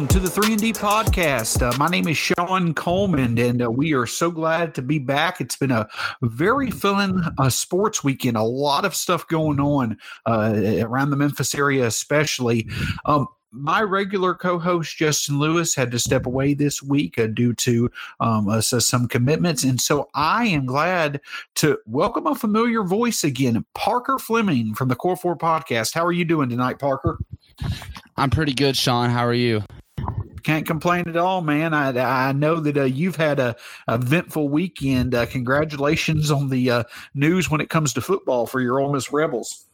Welcome to the 3 and D podcast. Uh, my name is Sean Coleman and uh, we are so glad to be back. It's been a very fun uh, sports weekend. A lot of stuff going on uh, around the Memphis area especially. Um, my regular co-host Justin Lewis had to step away this week uh, due to um, uh, some commitments, and so I am glad to welcome a familiar voice again, Parker Fleming from the Core Four Podcast. How are you doing tonight, Parker? I'm pretty good, Sean. How are you? Can't complain at all, man. I I know that uh, you've had a, eventful weekend. Uh, congratulations on the uh, news when it comes to football for your Ole Miss Rebels.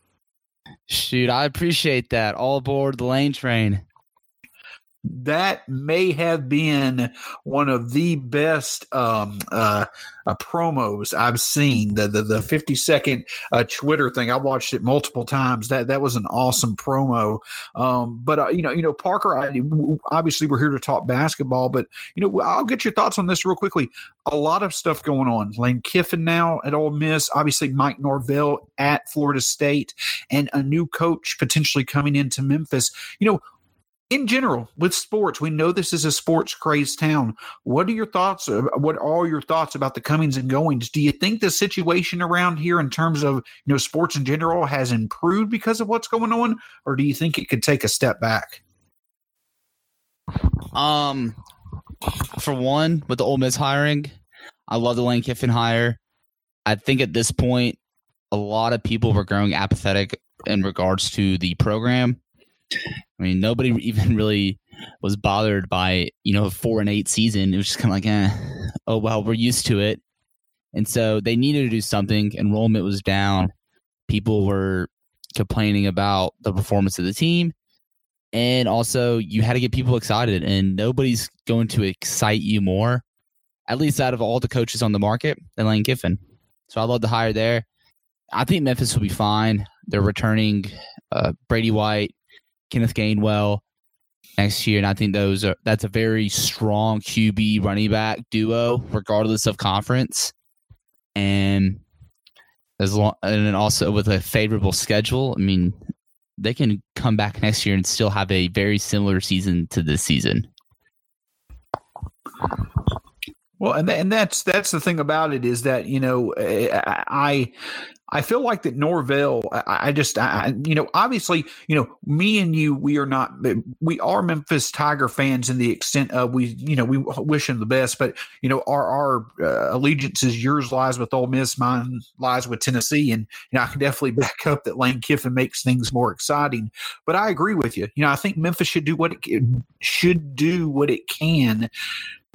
Shoot, I appreciate that. All aboard the lane train that may have been one of the best um, uh, uh, promos I've seen. The the, the fifty second uh, Twitter thing. I watched it multiple times. That that was an awesome promo. Um, but uh, you know, you know, Parker. I, obviously, we're here to talk basketball, but you know, I'll get your thoughts on this real quickly. A lot of stuff going on. Lane Kiffin now at Ole Miss. Obviously, Mike Norvell at Florida State, and a new coach potentially coming into Memphis. You know in general with sports we know this is a sports crazed town. What are your thoughts what are your thoughts about the comings and goings? Do you think the situation around here in terms of you know sports in general has improved because of what's going on or do you think it could take a step back? Um for one with the Ole Miss hiring I love the Lane Kiffin hire. I think at this point a lot of people were growing apathetic in regards to the program I mean, nobody even really was bothered by you know a four and eight season. It was just kind of like, eh, oh well, we're used to it. And so they needed to do something. Enrollment was down. People were complaining about the performance of the team. And also, you had to get people excited, and nobody's going to excite you more, at least out of all the coaches on the market, than Lane Kiffin. So I love the hire there. I think Memphis will be fine. They're returning uh, Brady White, Kenneth Gainwell next year, and I think those are that's a very strong QB running back duo, regardless of conference. And as long and then also with a favorable schedule, I mean, they can come back next year and still have a very similar season to this season. Well, and and that's that's the thing about it is that you know eh, I I feel like that Norvell. I, I just, I, you know, obviously, you know, me and you, we are not, we are Memphis Tiger fans in the extent of we, you know, we wish him the best, but you know, our our uh, allegiances, yours lies with Ole Miss, mine lies with Tennessee, and you know, I can definitely back up that Lane Kiffin makes things more exciting. But I agree with you. You know, I think Memphis should do what it should do what it can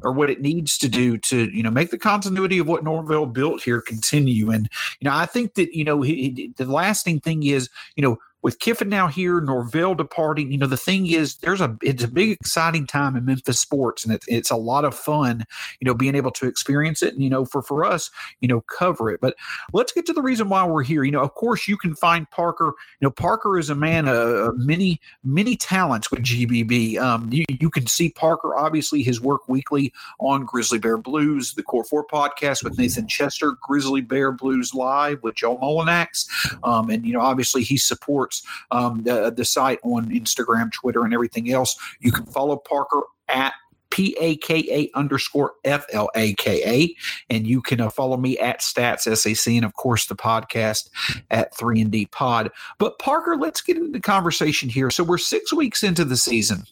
or what it needs to do to you know make the continuity of what Norvell built here continue. And you know, I think that you know he, the lasting thing is you know with Kiffin now here, Norvell departing, you know, the thing is there's a it's a big exciting time in Memphis sports and it, it's a lot of fun, you know, being able to experience it and, you know, for, for us, you know, cover it. But let's get to the reason why we're here. You know, of course you can find Parker, you know, Parker is a man of many, many talents with GBB. Um, you, you can see Parker, obviously his work weekly on Grizzly Bear Blues, the Core 4 podcast with Nathan Chester, Grizzly Bear Blues Live with Joe Mullinax. Um, and, you know, obviously he supports um, the, the site on Instagram, Twitter, and everything else. You can follow Parker at P A K A underscore F L A K A. And you can uh, follow me at Stats SAC and, of course, the podcast at 3 and D Pod. But, Parker, let's get into the conversation here. So, we're six weeks into the season.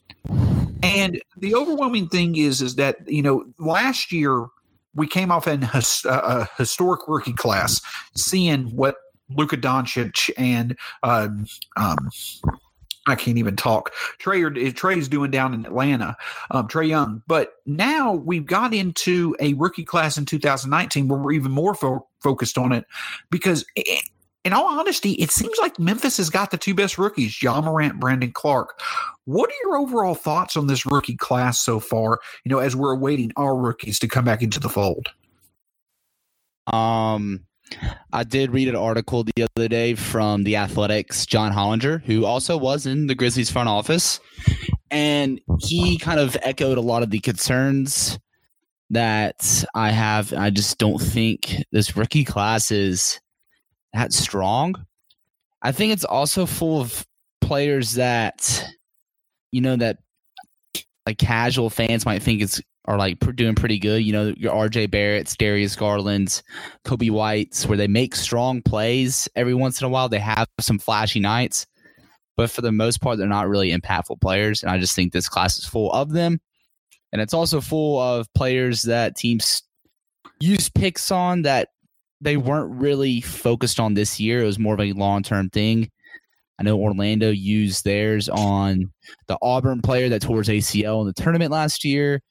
And the overwhelming thing is, is that, you know, last year we came off in a, a historic rookie class, seeing what Luka Doncic and um, um, I can't even talk. Trey Trey's doing down in Atlanta, um, Trae Young. But now we've got into a rookie class in 2019 where we're even more fo- focused on it because. It, in all honesty, it seems like Memphis has got the two best rookies, Ja Morant, Brandon Clarke. What are your overall thoughts on this rookie class so far? You know, as we're awaiting our rookies to come back into the fold. Um, I did read an article the other day from the Athletics, John Hollinger, who also was in the Grizzlies front office. And he kind of echoed a lot of the concerns that I have. I just don't think this rookie class is that strong. I think it's also full of players that, you know, that like casual fans might think it's are like doing pretty good. You know, your RJ Barrett's, Darius Garland's, Coby White's, where they make strong plays every once in a while. They have some flashy nights, but for the most part, they're not really impactful players. And I just think this class is full of them. And it's also full of players that teams use picks on that they weren't really focused on this year. It was more of a long term thing. I know Orlando used theirs on the Auburn player that tore his ACL in the tournament last year.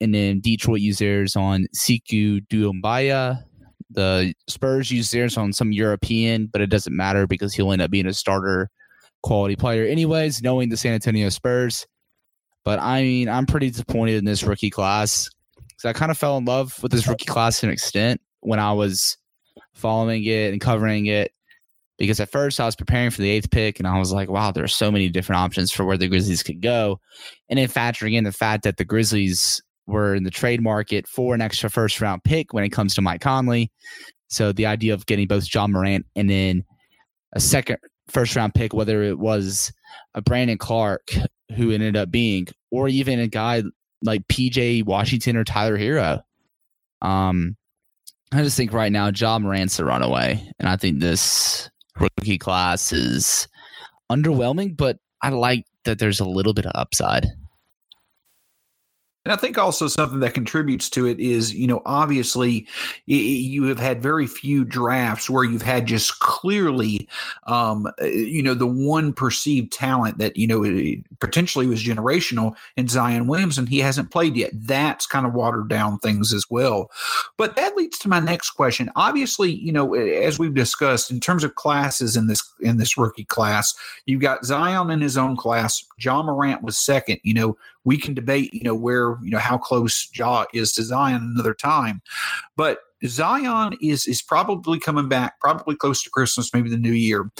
And then Detroit used theirs on Sekou Doumbouya. The Spurs used theirs on some European, but it doesn't matter because he'll end up being a starter quality player anyways, knowing the San Antonio Spurs. But I mean, I'm pretty disappointed in this rookie class because I kind of fell in love with this rookie class to an extent when I was following it and covering it. Because at first I was preparing for the eighth pick and I was like, wow, there are so many different options for where the Grizzlies could go. And then factoring in the fact that the Grizzlies were in the trade market for an extra first round pick when it comes to Mike Conley. So the idea of getting both Ja Morant and then a second first round pick, whether it was a Brandon Clarke who ended up being, or even a guy like PJ Washington or Tyler Herro. Um, I just think right now Ja Morant's a runaway, and I think this rookie class is underwhelming. But I like that there's a little bit of upside. And I think also something that contributes to it is, you know, obviously you have had very few drafts where you've had just clearly, um, uh, you know, the one perceived talent that, you know, potentially was generational in Zion Williamson. He hasn't played yet. That's kind of watered down things as well. But that leads to my next question. Obviously, you know, as we've discussed in terms of classes in this, in this rookie class, you've got Zion in his own class. Ja Morant was second, you know, we can debate, you know, where, you know, how close Ja is to Zion another time. But Zion is is probably coming back, probably close to Christmas, maybe the new year.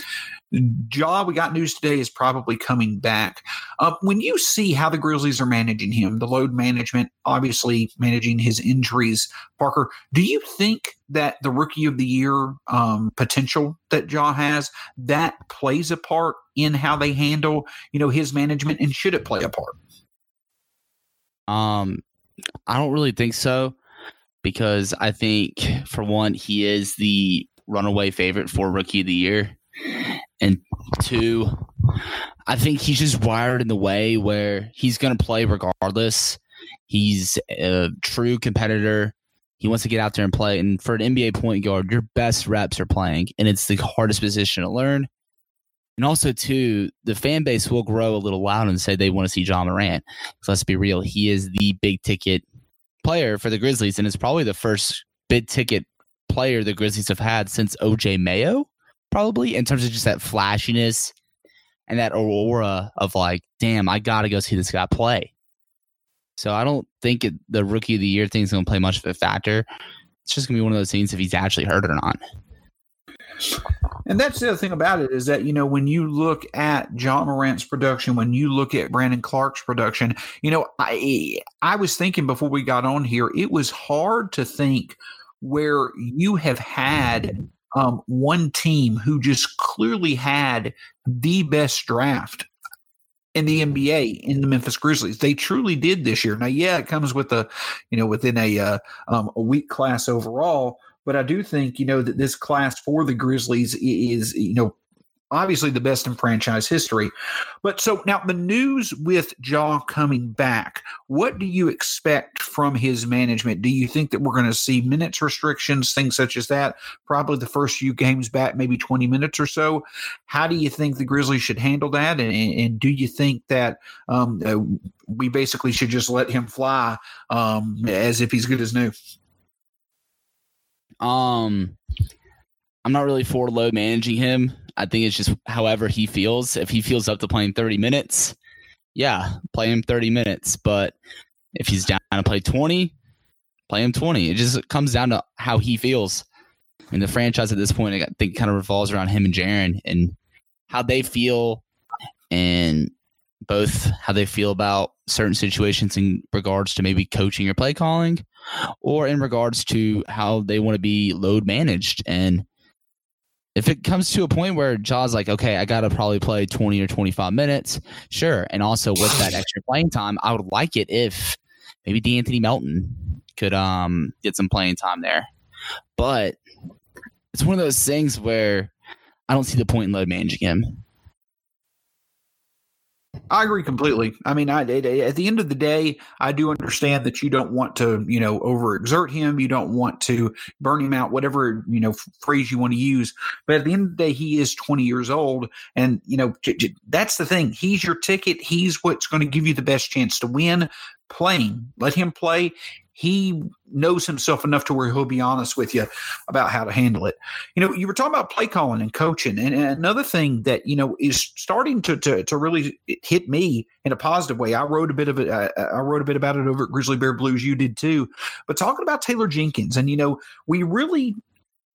Ja, we got news today, is probably coming back. Uh, when you see how the Grizzlies are managing him, the load management, obviously managing his injuries, Parker, do you think that the rookie of the year um, potential that Ja has that plays a part in how they handle, you know, his management, and should it play a part? Um, I don't really think so because I think for one, he is the runaway favorite for rookie of the year. And two, I think he's just wired in the way where he's going to play regardless. He's a true competitor. He wants to get out there and play. And for an NBA point guard, your best reps are playing, and it's the hardest position to learn. And also, too, the fan base will grow a little loud and say they want to see Ja Morant. So let's be real, he is the big ticket player for the Grizzlies, and it's probably the first big ticket player the Grizzlies have had since OJ Mayo, probably in terms of just that flashiness and that aura of like, damn, I got to go see this guy play. So I don't think it, the rookie of the year thing is going to play much of a factor. It's just going to be one of those things if he's actually hurt or not. And that's the other thing about it is that, you know, when you look at Ja Morant's production, when you look at Brandon Clarke's production, you know, I I was thinking before we got on here, it was hard to think where you have had um, one team who just clearly had the best draft in the NBA in the Memphis Grizzlies. They truly did this year. Now, yeah, it comes with a, you know, within a uh, um, a weak class overall, but I do think, you know, that this class for the Grizzlies is, you know, obviously the best in franchise history. But so now the news with Ja coming back, what do you expect from his management? Do you think that we're going to see minutes restrictions, things such as that? Probably the first few games back, maybe 20 minutes or so. How do you think the Grizzlies should handle that? And, and do you think that um, uh, we basically should just let him fly um, as if he's good as new? Um, I'm not really for load managing him. I think it's just however he feels. If he feels up to playing 30 minutes, yeah, play him 30 minutes. But if he's down to play 20, play him 20. It just comes down to how he feels. And the franchise at this point, I think, kind of revolves around him and Jaren and how they feel, and both how they feel about certain situations in regards to maybe coaching or play calling, or in regards to how they want to be load managed. And if it comes to a point where Ja's like, okay, I got to probably play 20 or 25 minutes, sure. And also with that extra playing time, I would like it if maybe D'Anthony Melton could um get some playing time there. But it's one of those things where I don't see the point in load managing him. I agree completely. I mean, I, at the end of the day, I do understand that you don't want to, you know, overexert him. You don't want to burn him out, whatever, you know, phrase you want to use. But at the end of the day, he is 20 years old. And, you know, that's the thing. He's your ticket. He's what's going to give you the best chance to win playing. Let him play he knows himself enough to where he'll be honest with you about how to handle it. You know, you were talking about play calling and coaching, and, and another thing that you know is starting to, to to really hit me in a positive way. I wrote a bit of it. Uh, I wrote a bit about it over at Grizzly Bear Blues. You did too. But talking about Taylor Jenkins, and you know, we really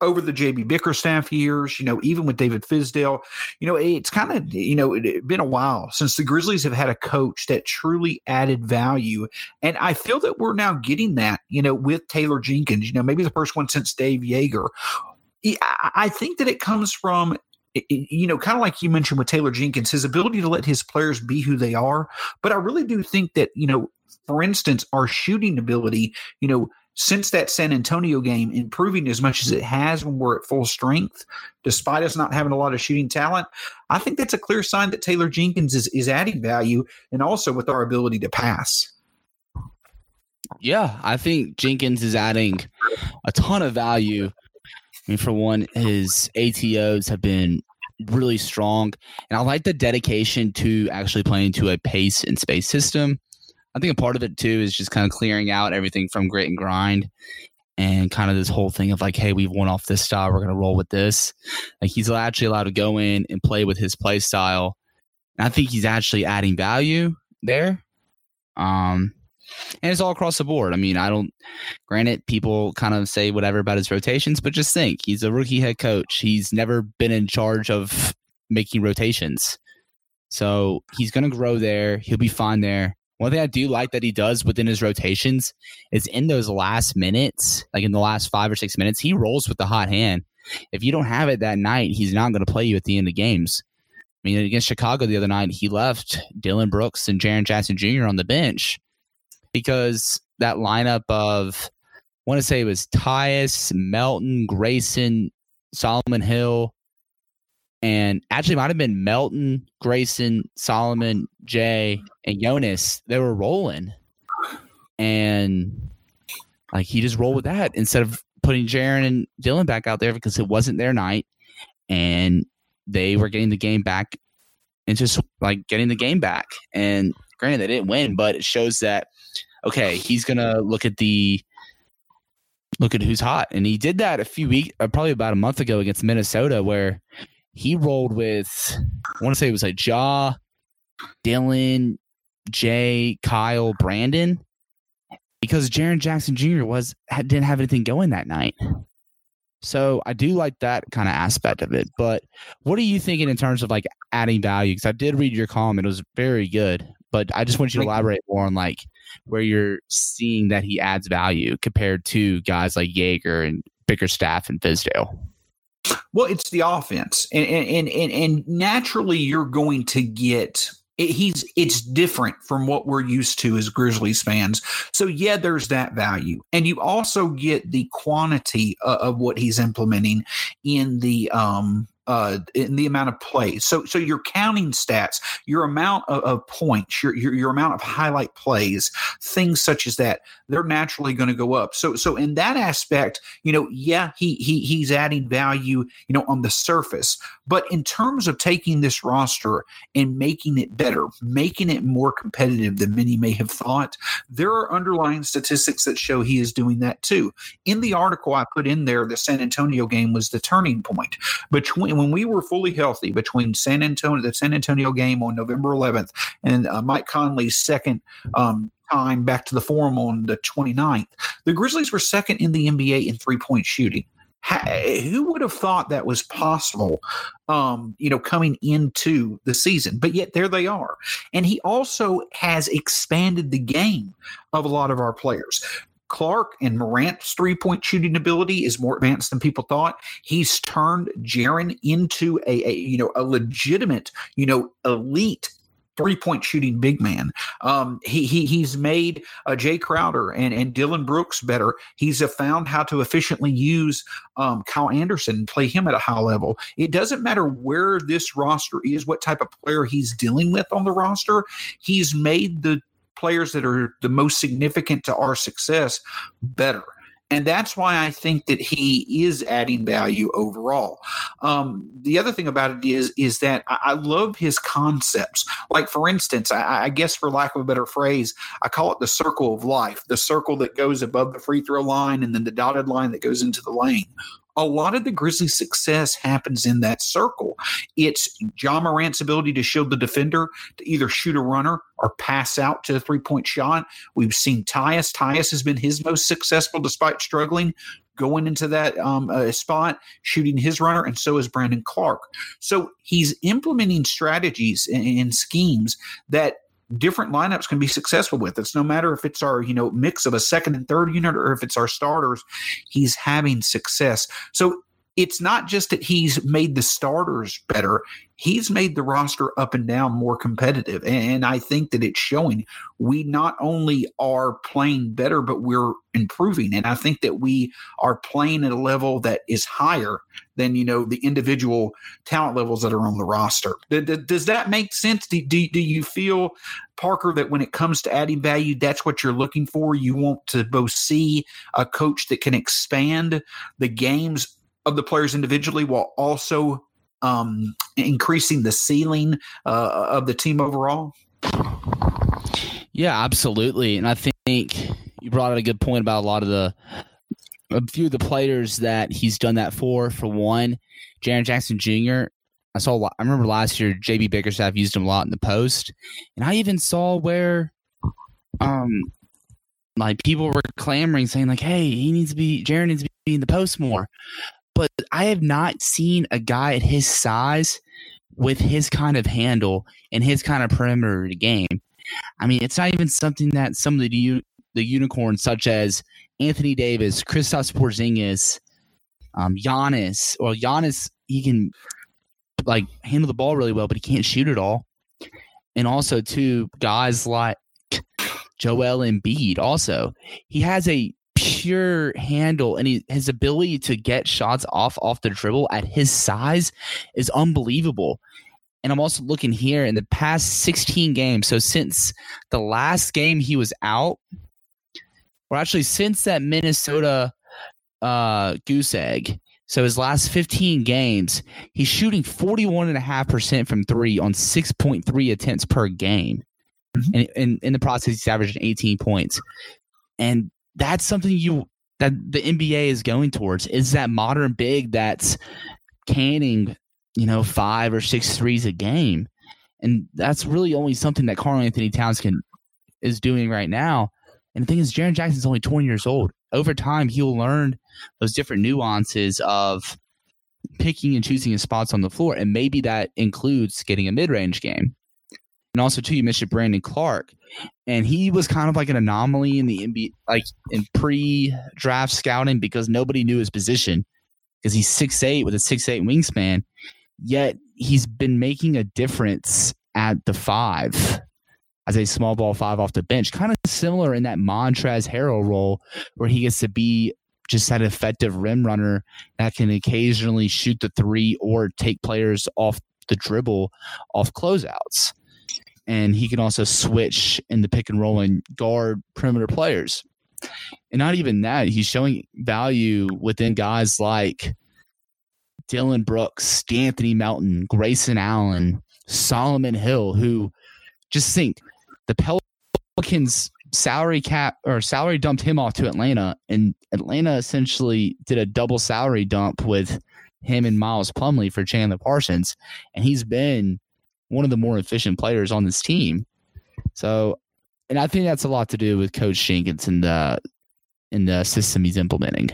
over the JB Bickerstaff years, you know, even with David Fizdale, you know, it's kind of, you know, it, been a while since the Grizzlies have had a coach that truly added value. And I feel that we're now getting that, you know, with Taylor Jenkins, you know, maybe the first one since Dave Joerger. I think that it comes from you know, kind of like you mentioned with Taylor Jenkins, his ability to let his players be who they are. But I really do think that, you know, for instance, our shooting ability, you know, since that San Antonio game, improving as much as it has when we're at full strength, despite us not having a lot of shooting talent, I think that's a clear sign that Taylor Jenkins is, is adding value and also with our ability to pass. Yeah, I think Jenkins is adding a ton of value. I mean, for one, his ATOs have been really strong, and I like the dedication to actually playing to a pace and space system. I think a part of it too is just kind of clearing out everything from grit and grind and kind of this whole thing of like, hey, we've won off this style, we're gonna roll with this. Like he's actually allowed to go in and play with his play style. And I think he's actually adding value there. Um and it's all across the board. I mean, I don't granted people kind of say whatever about his rotations, but just think he's a rookie head coach. He's never been in charge of making rotations. So he's gonna grow there. He'll be fine there. One thing I do like that he does within his rotations is in those last minutes, like in the last five or six minutes, he rolls with the hot hand. If you don't have it that night, he's not going to play you at the end of games. I mean, against Chicago the other night, he left Dillon Brooks and Jaren Jackson Jr. on the bench because that lineup of, I want to say it was Tyus, Melton, Grayson, Solomon Hill, and actually might have been Melton, Grayson, Solomon, Jae, and Jonas. They were rolling, and like he just rolled with that instead of putting Jaren and Dillon back out there because it wasn't their night, and they were getting the game back and just like getting the game back. And granted, they didn't win, but it shows that okay, he's gonna look at the look at who's hot, and he did that a few weeks, uh, probably about a month ago against Minnesota, where he rolled with I want to say it was like Ja, Dillon, Jae, Kyle, Brandon, because Jaren Jackson Jr. was didn't have anything going that night. So I do like that kind of aspect of it. But what are you thinking in terms of like adding value? Because I did read your column; it was very good. But I just want you to elaborate more on like where you're seeing that he adds value compared to guys like Joerger and Bickerstaff and Fizdale. Well, it's the offense, and and and and naturally, you're going to get it, he's it's different from what we're used to as Grizzlies fans. So yeah, there's that value, and you also get the quantity of, of what he's implementing in the um uh, in the amount of plays. So, so your counting stats, your amount of, of points, your, your, your amount of highlight plays, things such as that, they're naturally going to go up. So, so in that aspect, you know, yeah, he he he's adding value, you know, on the surface. But in terms of taking this roster and making it better, making it more competitive than many may have thought, there are underlying statistics that show he is doing that too. In the article I put in there, the San Antonio game was the turning point between when we were fully healthy between San Antonio, the San Antonio game on November 11th, and uh, Mike Conley's second um, time back to the forum on the 29th, the Grizzlies were second in the NBA in three point shooting. who would have thought that was possible, um, you know, coming into the season? But yet there they are. And he also has expanded the game of a lot of our players. Clarke and Morant's three point shooting ability is more advanced than people thought. He's turned Jaren into a, a you know a legitimate you know elite three point shooting big man. Um, he, he he's made uh, Jae Crowder and, and Dillon Brooks better. He's found how to efficiently use um, Kyle Anderson and play him at a high level. It doesn't matter where this roster is, what type of player he's dealing with on the roster. He's made the players that are the most significant to our success better. And that's why I think that he is adding value overall. Um, the other thing about it is, is that I, I love his concepts. Like, for instance, I, I, guess for lack of a better phrase, I call it the circle of life, the circle that goes above the free throw line and then the dotted line that goes into the lane a lot of the Grizzlies' success happens in that circle. It's Ja Morant's ability to shield the defender, to either shoot a runner or pass out to a three point shot. We've seen Tyus. Tyus has been his most successful despite struggling going into that um, uh, spot, shooting his runner, and so is Brandon Clarke. So he's implementing strategies and, and schemes that different lineups can be successful with. It's no matter if it's our, you know, mix of a second and third unit or if it's our starters, he's having success. So it's not just that he's made the starters better, he's made the roster up and down more competitive. And I think that it's showing we not only are playing better, but we're improving. And I think that we are playing at a level that is higher than, you know, the individual talent levels that are on the roster. Does that make sense? Do, do, do you feel, Parker, that when it comes to adding value, that's what you're looking for? You want to both see a coach that can expand the games of the players individually while also um, increasing the ceiling uh, of the team overall? Yeah, absolutely. And I think you brought up a good point about a lot of the a few of the players that he's done that for. For one, Jaren Jackson Jr. I saw. I remember last year JB Bickerstaff used him a lot in the post, and I even saw where, um, like people were clamoring saying like, "Hey, he needs to be Jaren needs to be in the post more." But I have not seen a guy at his size with his kind of handle and his kind of perimeter game. I mean, it's not even something that some of the the unicorns, such as Anthony Davis, Kristaps Porzingis, um, Giannis, or Giannis, he can like handle the ball really well, but he can't shoot at all. And also, too, guys like Joel Embiid. Also, he has a pure handle and he, his ability to get shots off off the dribble at his size is unbelievable. And I'm also looking here in the past 16 games. So since the last game he was out, or actually since that Minnesota uh, goose egg. So his last 15 games, he's shooting 41.5% from three on 6.3 attempts per game. Mm-hmm. And, and in the process, he's averaging 18 points. And that's something you that the NBA is going towards is that modern big that's canning, you know, five or six threes a game. And that's really only something that Karl-Anthony Towns can is doing right now. And the thing is, Jaren Jackson's only 20 years old. Over time, he'll learn those different nuances of picking and choosing his spots on the floor. And maybe that includes getting a mid range game. And also, too, you mentioned Brandon Clarke, and he was kind of like an anomaly in the NBA, like in pre-draft scouting because nobody knew his position because he's six eight with a six eight wingspan. Yet he's been making a difference at the five as a small ball five off the bench, kind of similar in that Montrezl Harrell role where he gets to be just that effective rim runner that can occasionally shoot the three or take players off the dribble off closeouts and he can also switch in the pick and roll and guard perimeter players. And not even that, he's showing value within guys like Dillon Brooks, Anthony Melton, Grayson Allen, Solomon Hill, who just think the Pelicans salary cap or salary dumped him off to Atlanta, and Atlanta essentially did a double salary dump with him and Miles Plumlee for Chandler Parsons, and he's been one of the more efficient players on this team. So, and I think that's a lot to do with Coach Jenkins uh, and the in the system he's implementing.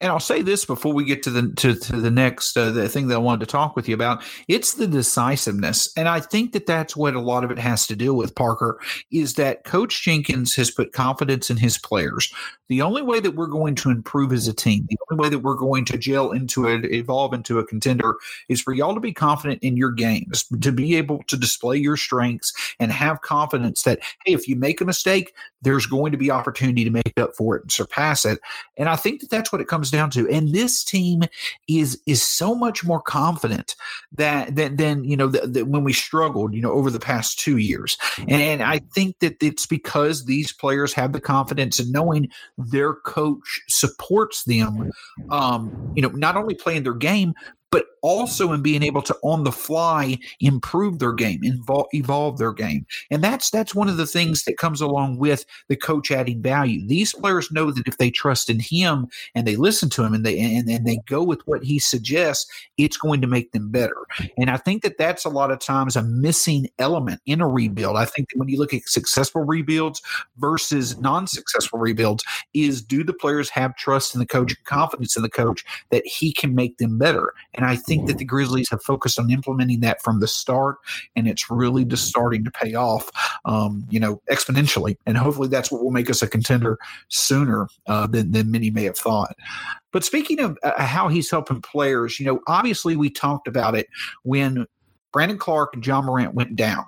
And I'll say this before we get to the to, to the next uh, the thing that I wanted to talk with you about. It's the decisiveness, and I think that that's what a lot of it has to do with Parker. Is that Coach Jenkins has put confidence in his players. The only way that we're going to improve as a team, the only way that we're going to gel into it, evolve into a contender, is for y'all to be confident in your games, to be able to display your strengths and have confidence that hey, if you make a mistake, there's going to be opportunity to make up for it and surpass it. And I think that that's what it comes down to. And this team is is so much more confident that than than you know that when we struggled, you know, over the past two years. And, and I think that it's because these players have the confidence in knowing their coach supports them. Um, you know, not only playing their game, but also in being able to on the fly improve their game, evolve their game. And that's that's one of the things that comes along with the coach adding value. These players know that if they trust in him and they listen to him and they and, and they go with what he suggests, it's going to make them better. And I think that that's a lot of times a missing element in a rebuild. I think that when you look at successful rebuilds versus non-successful rebuilds, is do the players have trust in the coach, confidence in the coach that he can make them better? And I think that the Grizzlies have focused on implementing that from the start, and it's really just starting to pay off, um, you know, exponentially. And hopefully that's what will make us a contender sooner uh, than, than many may have thought. But speaking of uh, how he's helping players, you know, obviously we talked about it when Brandon Clarke and Ja Morant went down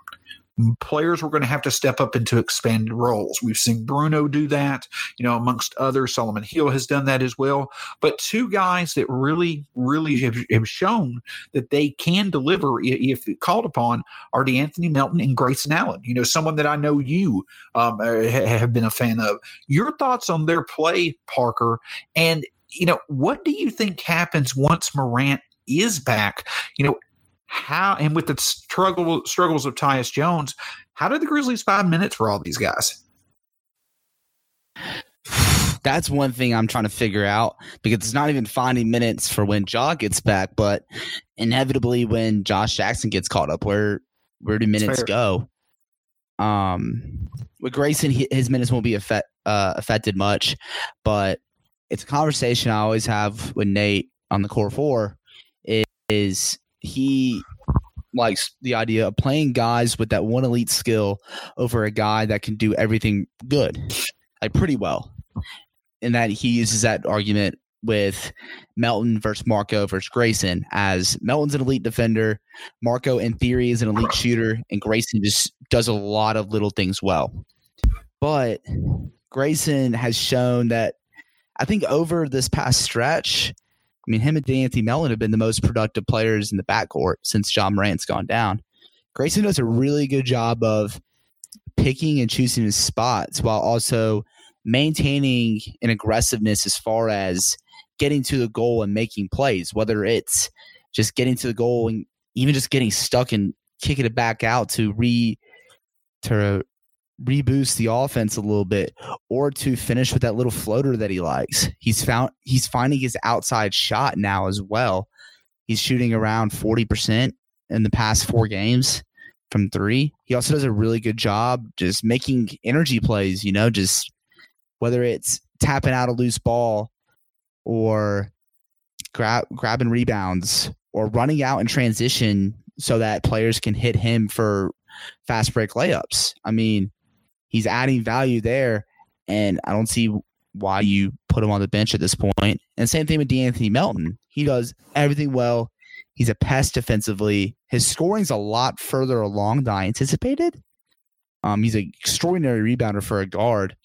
players were going to have to step up into expanded roles. We've seen Bruno do that, you know, amongst others. Solomon Hill has done that as well. But two guys that really, really have, have shown that they can deliver if called upon are De'Anthony Melton and Grayson Allen. You know, someone that I know you um, uh, have been a fan of. Your thoughts on their play, Parker, and you know, what do you think happens once Morant is back? You know, how and with the struggle struggles of Tyus Jones, how did the Grizzlies find minutes for all these guys? That's one thing I'm trying to figure out because it's not even finding minutes for when Ja gets back, but inevitably when Josh Jackson gets caught up, where where do minutes go? Um, with Grayson, his minutes won't be effect, uh, affected much, but it's a conversation I always have with Nate on the core four. Is he likes the idea of playing guys with that one elite skill over a guy that can do everything good, like pretty well. And that he uses that argument with Melton versus Marko versus Grayson, as Melton's an elite defender, Marko in theory is an elite shooter, and Grayson just does a lot of little things well. But Grayson has shown that I think over this past stretch, I mean, him and Anthony Melton have been the most productive players in the backcourt since Ja Morant's gone down. Grayson does a really good job of picking and choosing his spots while also maintaining an aggressiveness as far as getting to the goal and making plays, whether it's just getting to the goal and even just getting stuck and kicking it back out to re to reboost the offense a little bit or to finish with that little floater that he likes. He's found he's finding his outside shot now as well. He's shooting around 40% in the past 4 games from 3. He also does a really good job just making energy plays, you know, just whether it's tapping out a loose ball or grab grabbing rebounds or running out in transition so that players can hit him for fast break layups. I mean, he's adding value there, and I don't see why you put him on the bench at this point. And same thing with De'Anthony Melton. He does everything well. He's a pest defensively. His scoring's a lot further along than I anticipated. Um, he's an extraordinary rebounder for a guard.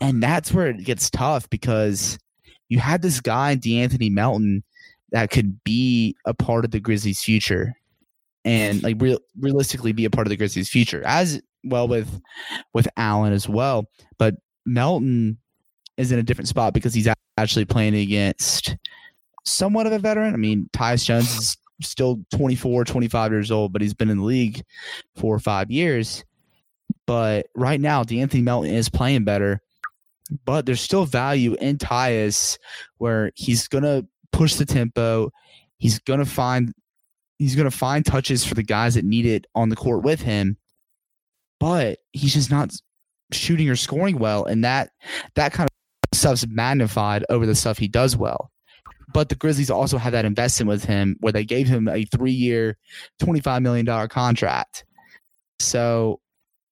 And that's where it gets tough because you had this guy, De'Anthony Melton, that could be a part of the Grizzlies' future and like real, realistically be a part of the Grizzlies' future. As well with with Allen as well. But Melton is in a different spot because he's actually playing against somewhat of a veteran. I mean, Tyus Jones is still 24, 25 years old, but he's been in the league four or five years. But right now, De'Anthony Melton is playing better. But there's still value in Tyus where he's gonna push the tempo. He's gonna find he's gonna find touches for the guys that need it on the court with him but he's just not shooting or scoring well, and that that kind of stuff's magnified over the stuff he does well. But the Grizzlies also have that investment with him where they gave him a three year, $25 million contract. So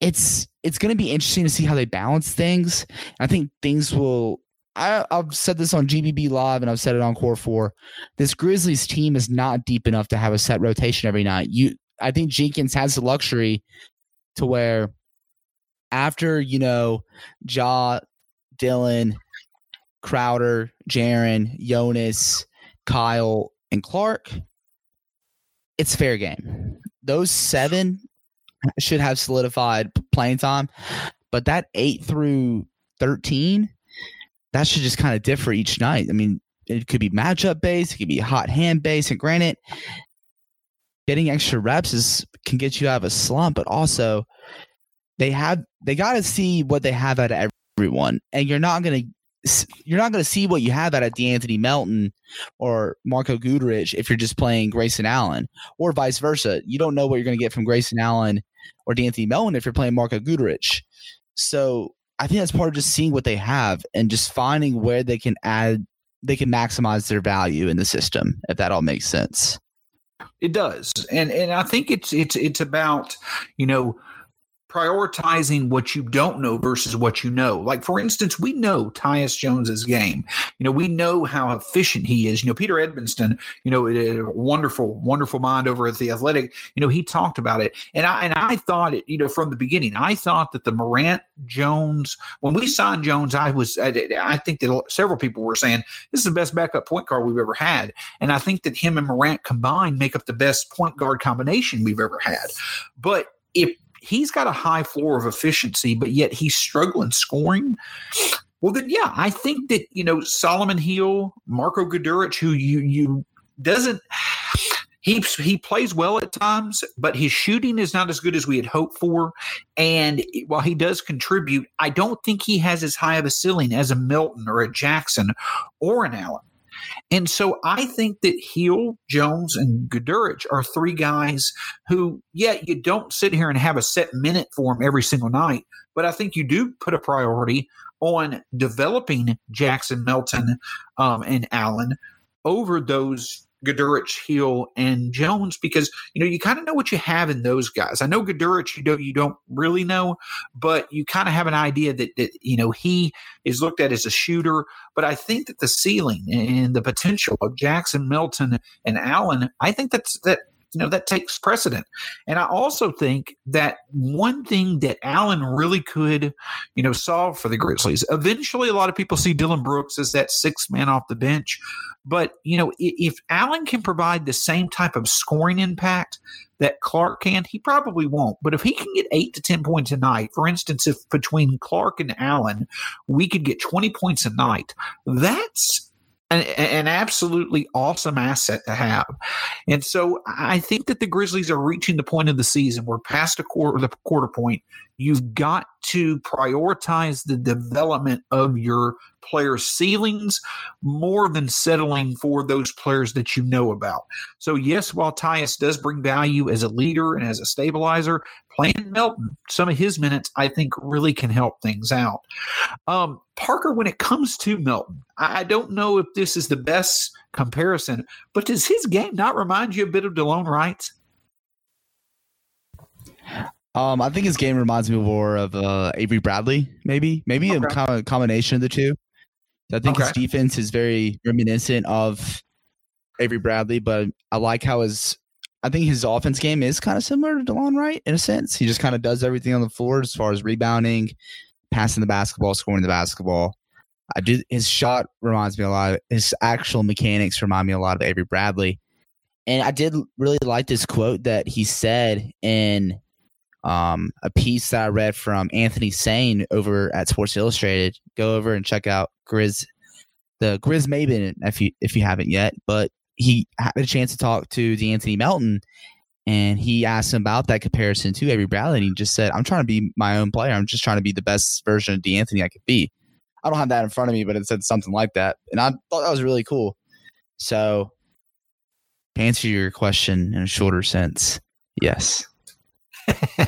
it's it's going to be interesting to see how they balance things. I think things will. I, I've said this on GBB Live and I've said it on Core Four. This Grizzlies team is not deep enough to have a set rotation every night. You, I think Jenkins has the luxury to where after you know Ja, Dillon, Crowder, Jaren, Jonas, Kyle, and Clarke, it's fair game. Those seven should have solidified playing time, but that eight through thirteen, that should just kind of differ each night. I mean, it could be matchup based, it could be hot hand based, and granted, getting extra reps is can get you out of a slump, but also they have they got to see what they have out of everyone, and you're not gonna you're not to see what you have out of De'Anthony Melton or Marko Guduric if you're just playing Grayson Allen, or vice versa. You don't know what you're to get from Grayson Allen or De'Anthony Melton if you're playing Marko Guduric. So I think that's part of just seeing what they have and just finding where they can add, they can maximize their value in the system. If that all makes sense. It does, and and I think it's it's it's about you know prioritizing what you don't know versus what you know. Like for instance, we know Tyus Jones's game. You know, we know how efficient he is. You know, Peter Edmiston, you know, a wonderful, wonderful mind over at the Athletic. You know, he talked about it, and I and I thought it. You know, from the beginning, I thought that the Morant Jones when we signed Jones, I was I, I think that several people were saying this is the best backup point guard we've ever had, and I think that him and Morant combined make up the best point guard combination we've ever had. But if he's got a high floor of efficiency, but yet he's struggling scoring. Well, then, yeah, I think that you know Solomon Hill, Marko Guduric, who you you doesn't he he plays well at times, but his shooting is not as good as we had hoped for. And while he does contribute, I don't think he has as high of a ceiling as a Melton or a Jackson or an Allen. And so I think that Hill, Jones, and Guduric are three guys who, yeah, you don't sit here and have a set minute for them every single night, but I think you do put a priority on developing Jackson, Melton, um, and Allen over those Guduric, Hill, and Jones because you know you kind of know what you have in those guys. I know Guduric, you don't you don't really know, but you kind of have an idea that that you know he is looked at as a shooter. But I think that the ceiling and the potential of Jackson, Melton, and Allen, I think that's that you know that takes precedent. And i also think that one thing that allen really could you know solve for the grizzlies eventually a lot of people see dillon brooks as that sixth man off the bench but you know if allen can provide the same type of scoring impact that clarke can he probably won't. But if he can get eight to ten points a night for instance if between clarke and allen we could get 20 points a night that's an, an, absolutely awesome asset to have. And so I think that the Grizzlies are reaching the point of the season where past a quarter the quarter point, you've got to prioritize the development of your players' ceilings more than settling for those players that you know about. So, yes, while Tyus does bring value as a leader and as a stabilizer, playing Melton, some of his minutes, I think, really can help things out. Um, Parker, when it comes to Melton, I don't know if this is the best comparison, but does his game not remind you a bit of Delon Wright? Um, I think his game reminds me more of uh, Avery Bradley, maybe, maybe okay. a com- combination of the two. I think okay. his defense is very reminiscent of Avery Bradley, but I like how his I think his offense game is kind of similar to Delon Wright in a sense. He just kind of does everything on the floor as far as rebounding, passing the basketball, scoring the basketball. I do his shot reminds me a lot of his actual mechanics remind me a lot of Avery Bradley. And I did really like this quote that he said in um, a piece that I read from Anthony Sane over at Sports Illustrated. Go over and check out Grizz, the Grizz Maven if you if you haven't yet. But he had a chance to talk to De'Anthony Melton, and he asked him about that comparison to Avery Bradley. And he just said, "I'm trying to be my own player. I'm just trying to be the best version of De'Anthony I could be." I don't have that in front of me, but it said something like that, and I thought that was really cool. So, to answer your question in a shorter sense, yes.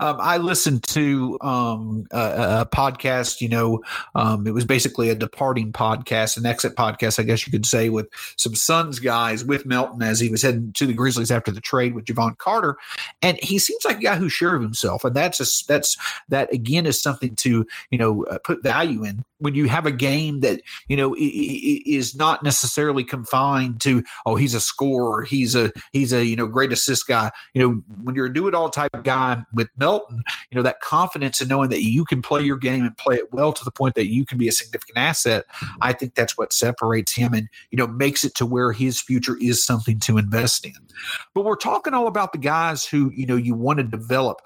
um, I listened to um, a, a, podcast. You know, um, it was basically a departing podcast, an exit podcast, I guess you could say, with some Suns guys with Melton as he was heading to the Grizzlies after the trade with Jevon Carter, and he seems like a guy who's sure of himself, and that's a, that's that again is something to you know uh, put value in when you have a game that you know is not necessarily confined to oh he's a scorer he's a he's a you know great assist guy. You know when you're a do it all type guy with Melton you know that confidence in knowing that you can play your game and play it well to the point that you can be a significant asset I think that's what separates him and you know makes it to where his future is something to invest in. But we're talking all about the guys who you know you want to develop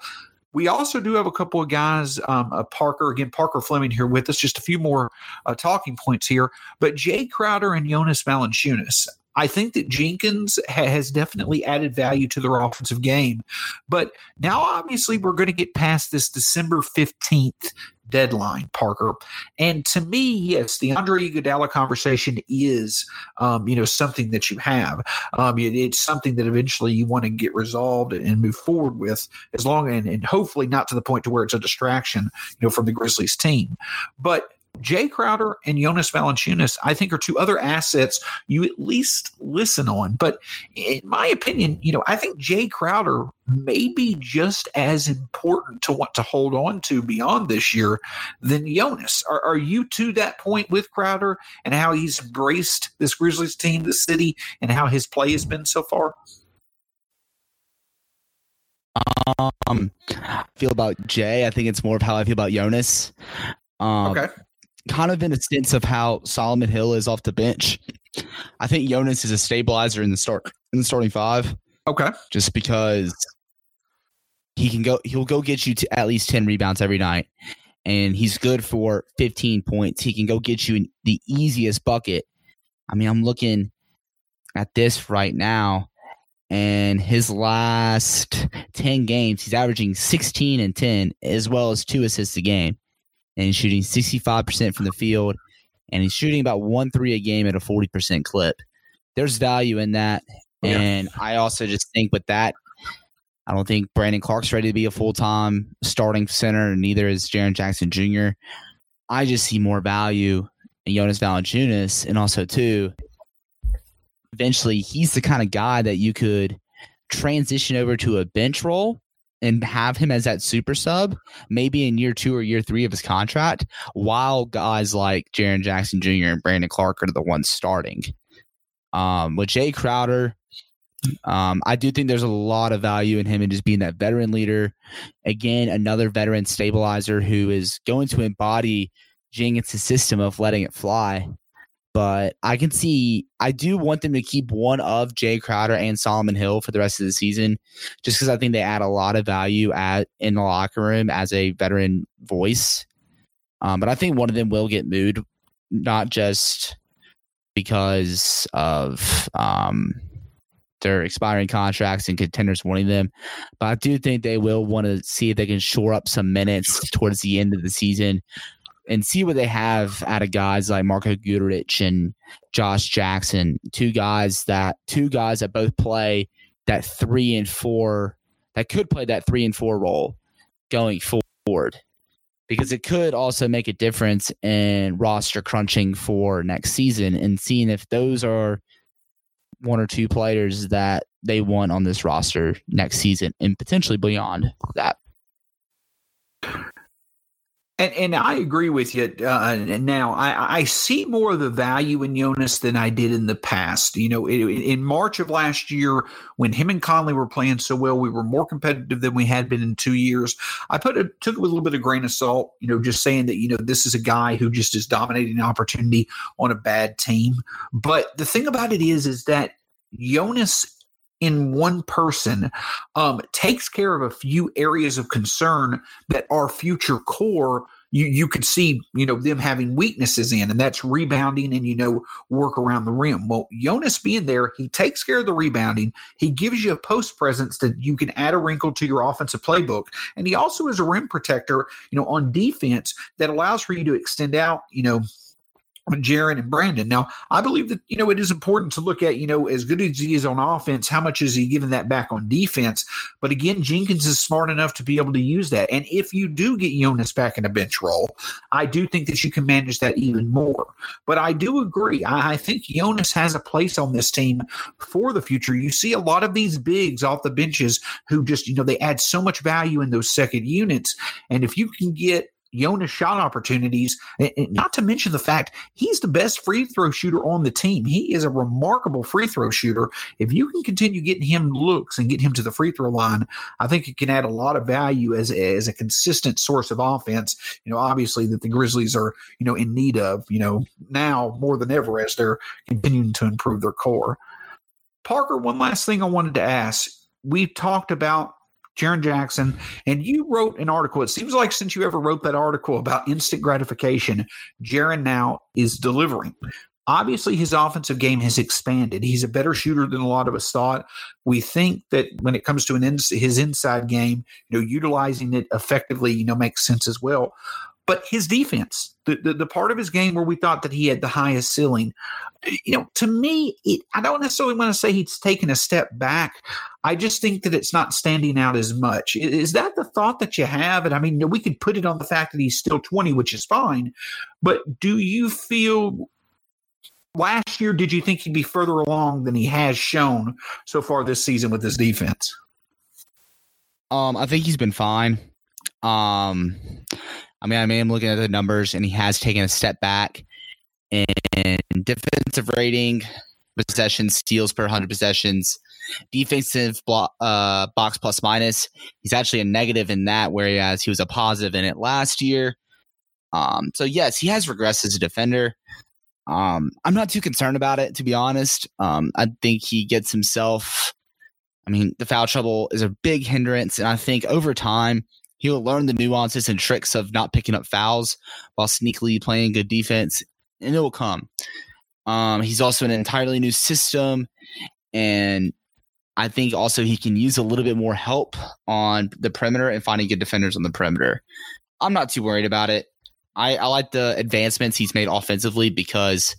we also do have a couple of guys, um, uh, Parker, again, Parker Fleming here with us, just a few more uh, talking points here. But Jae Crowder and Jonas Valanciunas, I think that Jenkins ha- has definitely added value to their offensive game. But now, obviously, we're going to get past this December 15th deadline, Parker. And to me, yes, the Andre Iguodala conversation is, um, you know, something that you have. Um, it, it's something that eventually you want to get resolved and move forward with, as long and, and hopefully not to the point to where it's a distraction, you know, from the Grizzlies team. But Jae Crowder and Jonas Valanciunas, I think, are two other assets you at least listen on. But in my opinion, you know, I think Jae Crowder may be just as important to want to hold on to beyond this year than Jonas. Are, are you to that point with Crowder and how he's embraced this Grizzlies team, the city, and how his play has been so far? Um, I feel about Jae. I think it's more of how I feel about Jonas. Um, okay kind of in a sense of how Solomon Hill is off the bench. I think Jonas is a stabilizer in the start in the starting five. Okay. Just because he can go he'll go get you to at least 10 rebounds every night and he's good for 15 points. He can go get you the easiest bucket. I mean, I'm looking at this right now and his last 10 games, he's averaging 16 and 10 as well as two assists a game and he's shooting 65% from the field, and he's shooting about one three a game at a 40% clip. There's value in that. Oh, yeah. And I also just think with that, I don't think Brandon Clarke's ready to be a full time starting center, and neither is Jaren Jackson Jr. I just see more value in Jonas Valanciunas, and also too, eventually he's the kind of guy that you could transition over to a bench role and have him as that super sub maybe in year two or year three of his contract, while guys like Jaren Jackson Jr. and Brandon Clarke are the ones starting. Um, with Jae Crowder, um, I do think there's a lot of value in him and just being that veteran leader. Again, another veteran stabilizer who is going to embody Jenkins' system of letting it fly but I can see I do want them to keep one of Jae Crowder and Solomon Hill for the rest of the season, just because I think they add a lot of value at in the locker room as a veteran voice. Um, but I think one of them will get moved, not just because of um, their expiring contracts and contenders wanting them, but I do think they will want to see if they can shore up some minutes towards the end of the season and see what they have out of guys like Marko Guduric and Josh Jackson, two guys that two guys that both play that three and four that could play that three and four role going forward. Because it could also make a difference in roster crunching for next season and seeing if those are one or two players that they want on this roster next season and potentially beyond that. And, and I agree with you. Uh, now I, I see more of the value in Jonas than I did in the past. You know, in, in March of last year, when him and Conley were playing so well, we were more competitive than we had been in two years. I put it took it with a little bit of grain of salt. You know, just saying that you know this is a guy who just is dominating opportunity on a bad team. But the thing about it is, is that Jonas in one person um, takes care of a few areas of concern that are future core you you could see you know them having weaknesses in and that's rebounding and you know work around the rim. Well jonas being there he takes care of the rebounding. He gives you a post presence that you can add a wrinkle to your offensive playbook. And he also is a rim protector you know on defense that allows for you to extend out you know Jaren and Brandon. Now, I believe that, you know, it is important to look at, you know, as good as he is on offense, how much is he giving that back on defense? But again, Jenkins is smart enough to be able to use that. And if you do get Jonas back in a bench role, I do think that you can manage that even more. But I do agree. I, I think Jonas has a place on this team for the future. You see a lot of these bigs off the benches who just, you know, they add so much value in those second units. And if you can get Jonas shot opportunities, not to mention the fact he's the best free throw shooter on the team. He is a remarkable free throw shooter. If you can continue getting him looks and get him to the free throw line, I think it can add a lot of value as, as a consistent source of offense. You know, obviously that the Grizzlies are, you know, in need of, you know, now more than ever as they're continuing to improve their core. Parker, one last thing I wanted to ask. We've talked about Jaren Jackson, and you wrote an article. It seems like since you ever wrote that article about instant gratification, Jaren now is delivering. Obviously, his offensive game has expanded. He's a better shooter than a lot of us thought. We think that when it comes to an his inside game, you know, utilizing it effectively, you know, makes sense as well. But his defense, the, the, the part of his game where we thought that he had the highest ceiling, you know, to me, it, I don't necessarily want to say he's taken a step back. I just think that it's not standing out as much. Is that the thought that you have? And I mean, we could put it on the fact that he's still 20, which is fine. But do you feel last year, did you think he'd be further along than he has shown so far this season with his defense? Um, I think he's been fine. Um, I mean, I mean, I'm looking at the numbers, and he has taken a step back in defensive rating, possessions, steals per 100 possessions, defensive uh, box plus minus. He's actually a negative in that, whereas he was a positive in it last year. Um, so yes, he has regressed as a defender. Um, I'm not too concerned about it, to be honest. Um, I think he gets himself. I mean, the foul trouble is a big hindrance, and I think over time he'll learn the nuances and tricks of not picking up fouls while sneakily playing good defense, and it will come. Um, he's also an entirely new system, and I think also he can use a little bit more help on the perimeter and finding good defenders on the perimeter. I'm not too worried about it. I, I like the advancements he's made offensively because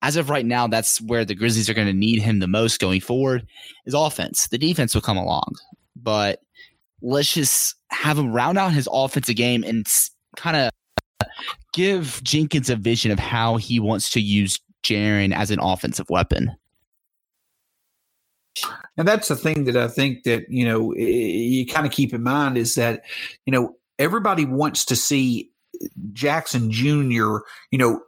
as of right now, that's where the Grizzlies are going to need him the most going forward is offense. The defense will come along, but let's just have him round out his offensive game and kind of give Jenkins a vision of how he wants to use Jaren as an offensive weapon. And that's the thing that I think that, you know, you kind of keep in mind is that, you know, everybody wants to see Jackson Jr., you know,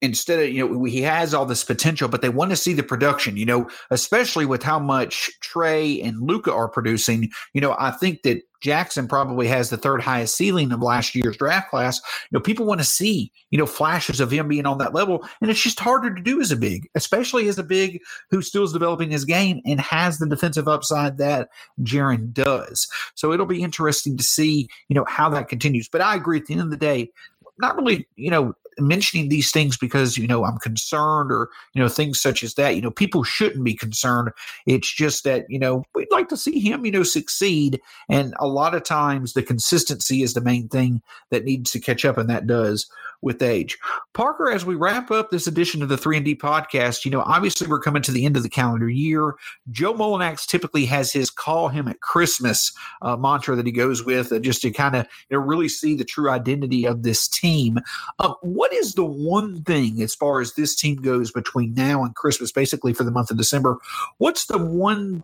instead of you know he has all this potential but they want to see the production you know especially with how much trae and luka are producing. You know i think that jackson probably has the third highest ceiling of last year's draft class. You know people want to see you know flashes of him being on that level and it's just harder to do as a big especially as a big who still is developing his game and has the defensive upside that Jaren does. So it'll be interesting to see you know how that continues. But i agree at the end of the day not really, you know, mentioning these things because you know I'm concerned or you know things such as that. You know, people shouldn't be concerned. It's just that you know we'd like to see him you know succeed, and a lot of times the consistency is the main thing that needs to catch up, and that does with age. Parker, as we wrap up this edition of the 3 and D podcast, you know, obviously we're coming to the end of the calendar year. Joe Mullinax typically has his call him at Christmas uh, mantra that he goes with uh, just to kind of you know, really see the true identity of this team. Uh, what is the one thing as far as this team goes between now and Christmas, basically for the month of December? What's the one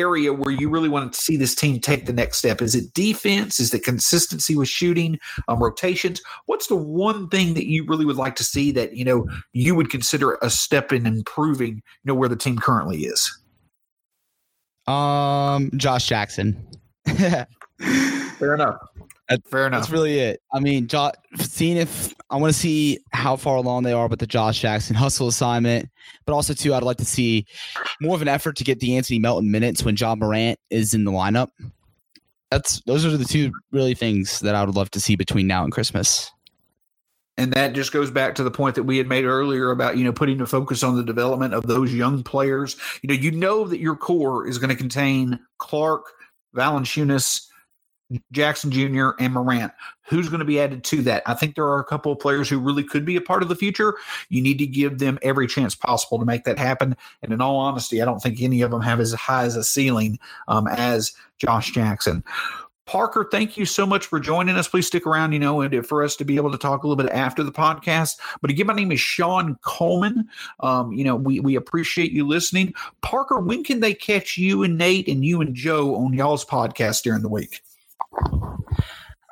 area where you really want to see this team take the next step? Is it defense? Is it consistency with shooting, um, rotations? What's the one thing that you really would like to see that you know you would consider a step in improving, you know, where the team currently is? Um, Josh Jackson. Fair enough. That's, Fair enough. That's really it. I mean, jo- seeing if I want to see how far along they are with the Josh Jackson hustle assignment, but also too, I'd like to see more of an effort to get the Anthony Melton minutes when Ja Morant is in the lineup. That's those are the two really things that I would love to see between now and Christmas. And that just goes back to the point that we had made earlier about, you know, putting the focus on the development of those young players. You know, you know that your core is going to contain Clarke, Valanciunas, Jackson Jr., and Morant. Who's going to be added to that? I think there are a couple of players who really could be a part of the future. You need to give them every chance possible to make that happen. And in all honesty, I don't think any of them have as high as a ceiling um, as Josh Jackson. Parker, thank you so much for joining us. Please stick around, you know, and for us to be able to talk a little bit after the podcast. But again, my name is Sean Coleman. Um, you know, we we appreciate you listening. Parker, when can they catch you and Nate and you and Joe on y'all's podcast during the week?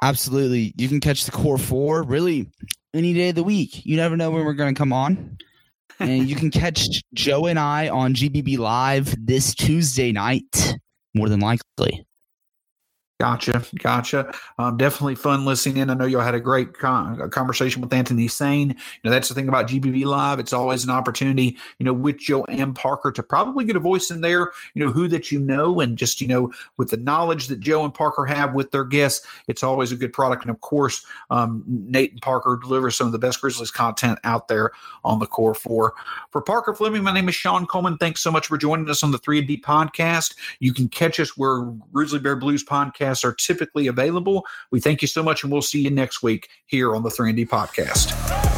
Absolutely. You can catch the core four really any day of the week. You never know when we're going to come on. and you can catch Joe and I on GBB Live this Tuesday night, more than likely. Gotcha, gotcha. Um, definitely fun listening in. I know y'all had a great con- conversation with Anthony Sane. You know that's the thing about GBB Live; it's always an opportunity, you know, with Joe and Parker to probably get a voice in there. You know who that you know, and just you know with the knowledge that Joe and Parker have with their guests, it's always a good product. And of course, um, Nate and Parker deliver some of the best Grizzlies content out there on the Core Four. For Parker Fleming, my name is Sean Coleman. Thanks so much for joining us on the Three and D podcast. You can catch us where Grizzly Bear Blues podcast podcasts are typically available. We thank you so much, and we'll see you next week here on the 3D podcast.